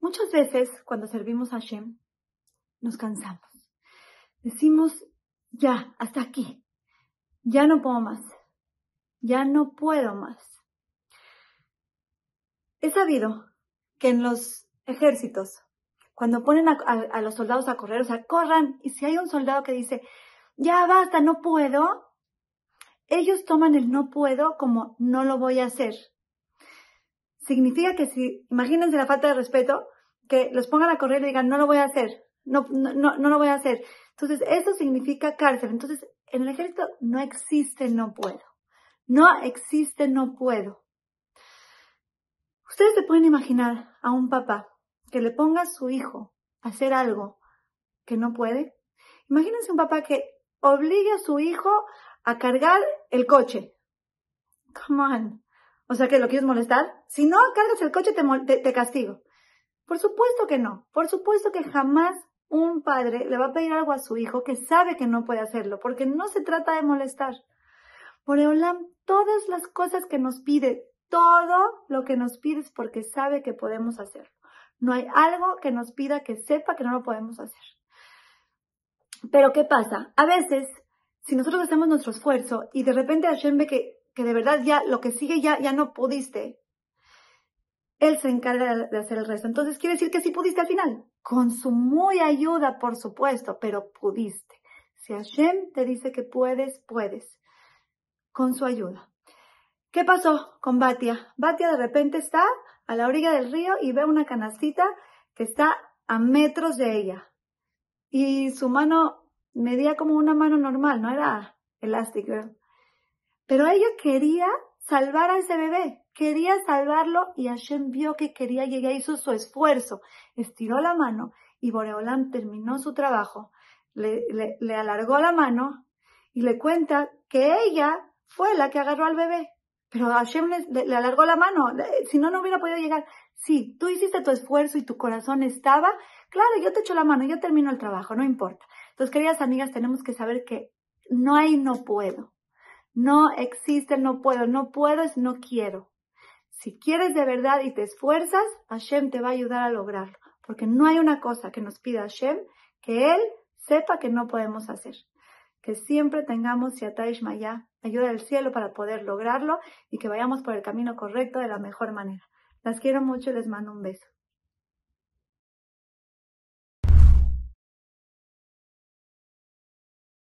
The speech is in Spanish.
muchas veces cuando servimos a Hashem, nos cansamos. Decimos, ya, hasta aquí. Ya no puedo más. Ya no puedo más. He sabido que en los ejércitos, cuando ponen a, los soldados a correr, o sea, corran, y si hay un soldado que dice, ya basta, no puedo, ellos toman el no puedo como no lo voy a hacer. Significa que si, imagínense la falta de respeto, que los pongan a correr y digan, no lo voy a hacer, no, no, no, lo voy a hacer. Entonces, eso significa cárcel. Entonces, en el ejército no existe no puedo. No existe no puedo. Ustedes se pueden imaginar a un papá que le ponga a su hijo a hacer algo que no puede. Imagínense un papá que obligue a su hijo a cargar el coche. Come on. O sea que lo quieres molestar. Si no cargas el coche, te, te, castigo. Por supuesto que no. Por supuesto que jamás un padre le va a pedir algo a su hijo que sabe que no puede hacerlo, porque no se trata de molestar. Por Eolam, todas las cosas que nos pide, todo lo que nos pide es porque sabe que podemos hacerlo. No hay algo que nos pida que sepa que no lo podemos hacer. Pero ¿qué pasa? A veces, si nosotros hacemos nuestro esfuerzo y de repente Hashem ve que, que de verdad ya lo que sigue ya, ya no pudiste, Él se encarga de hacer el resto. Entonces quiere decir que sí pudiste al final. Con su muy ayuda, por supuesto, pero pudiste. Si Hashem te dice que puedes, puedes. Con su ayuda. ¿Qué pasó con Batia? Batia de repente está a la orilla del río y ve una canastita que está a metros de ella. Y su mano medía como una mano normal, no era elástica. Pero ella quería salvar a ese bebé, quería salvarlo y Hashem vio que quería y ella hizo su esfuerzo, estiró la mano y Boreolam terminó su trabajo, le, le alargó la mano y le cuenta que ella fue la que agarró al bebé. Pero Hashem le, alargó la mano, si no, no hubiera podido llegar. Sí, tú hiciste tu esfuerzo y tu corazón estaba, claro, yo te echo la mano, yo termino el trabajo, no importa. Entonces, queridas amigas, tenemos que saber que no hay no puedo. No existe no puedo, no puedo es no quiero. Si quieres de verdad y te esfuerzas, Hashem te va a ayudar a lograrlo. Porque no hay una cosa que nos pida Hashem que Él sepa que no podemos hacer que siempre tengamos Siataish Maya, ayuda del cielo para poder lograrlo y que vayamos por el camino correcto de la mejor manera. Las quiero mucho y les mando un beso.